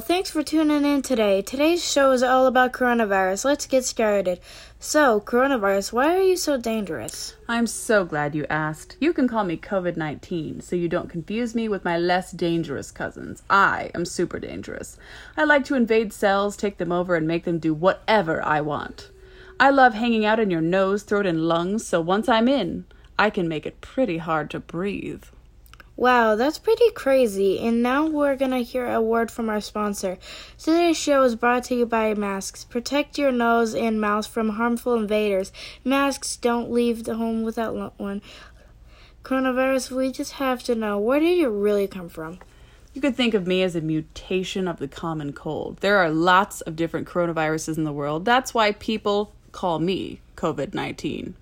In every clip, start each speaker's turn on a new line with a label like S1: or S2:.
S1: Thanks for tuning in today. Today's show is all about coronavirus. Let's get started. So, coronavirus, why are you so dangerous?
S2: I'm so glad you asked. You can call me COVID 19 so you don't confuse me with my less dangerous cousins. I am super dangerous. I like to invade cells, take them over, and make them do whatever I want. I love hanging out in your nose, throat, and lungs, so once I'm in, I can make it pretty hard to breathe.
S1: Wow, that's pretty crazy. And now we're going to hear a word from our sponsor. Today's show is brought to you by masks. Protect your nose and mouth from harmful invaders. Masks don't leave the home without one. Coronavirus, we just have to know where did you really come from?
S2: You could think of me as a mutation of the common cold. There are lots of different coronaviruses in the world. That's why people call me COVID 19.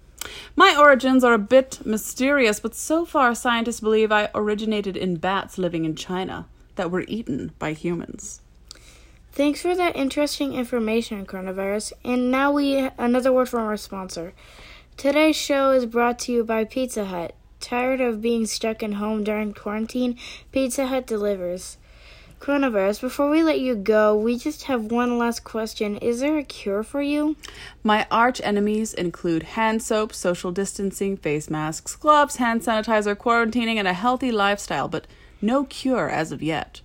S2: My origins are a bit mysterious, but so far scientists believe I originated in bats living in China that were eaten by humans.
S1: Thanks for that interesting information, coronavirus. And now we another word from our sponsor. Today's show is brought to you by Pizza Hut. Tired of being stuck in home during quarantine? Pizza Hut delivers. Coronavirus, before we let you go, we just have one last question. Is there a cure for you?
S2: My arch enemies include hand soap, social distancing, face masks, gloves, hand sanitizer, quarantining, and a healthy lifestyle, but no cure as of yet.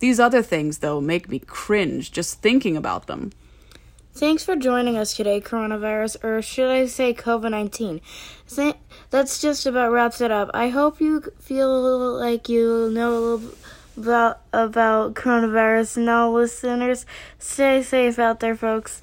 S2: These other things, though, make me cringe just thinking about them.
S1: Thanks for joining us today, coronavirus, or should I say COVID 19. That's just about wraps it up. I hope you feel like you know a little about about coronavirus. Now, listeners, stay safe out there, folks.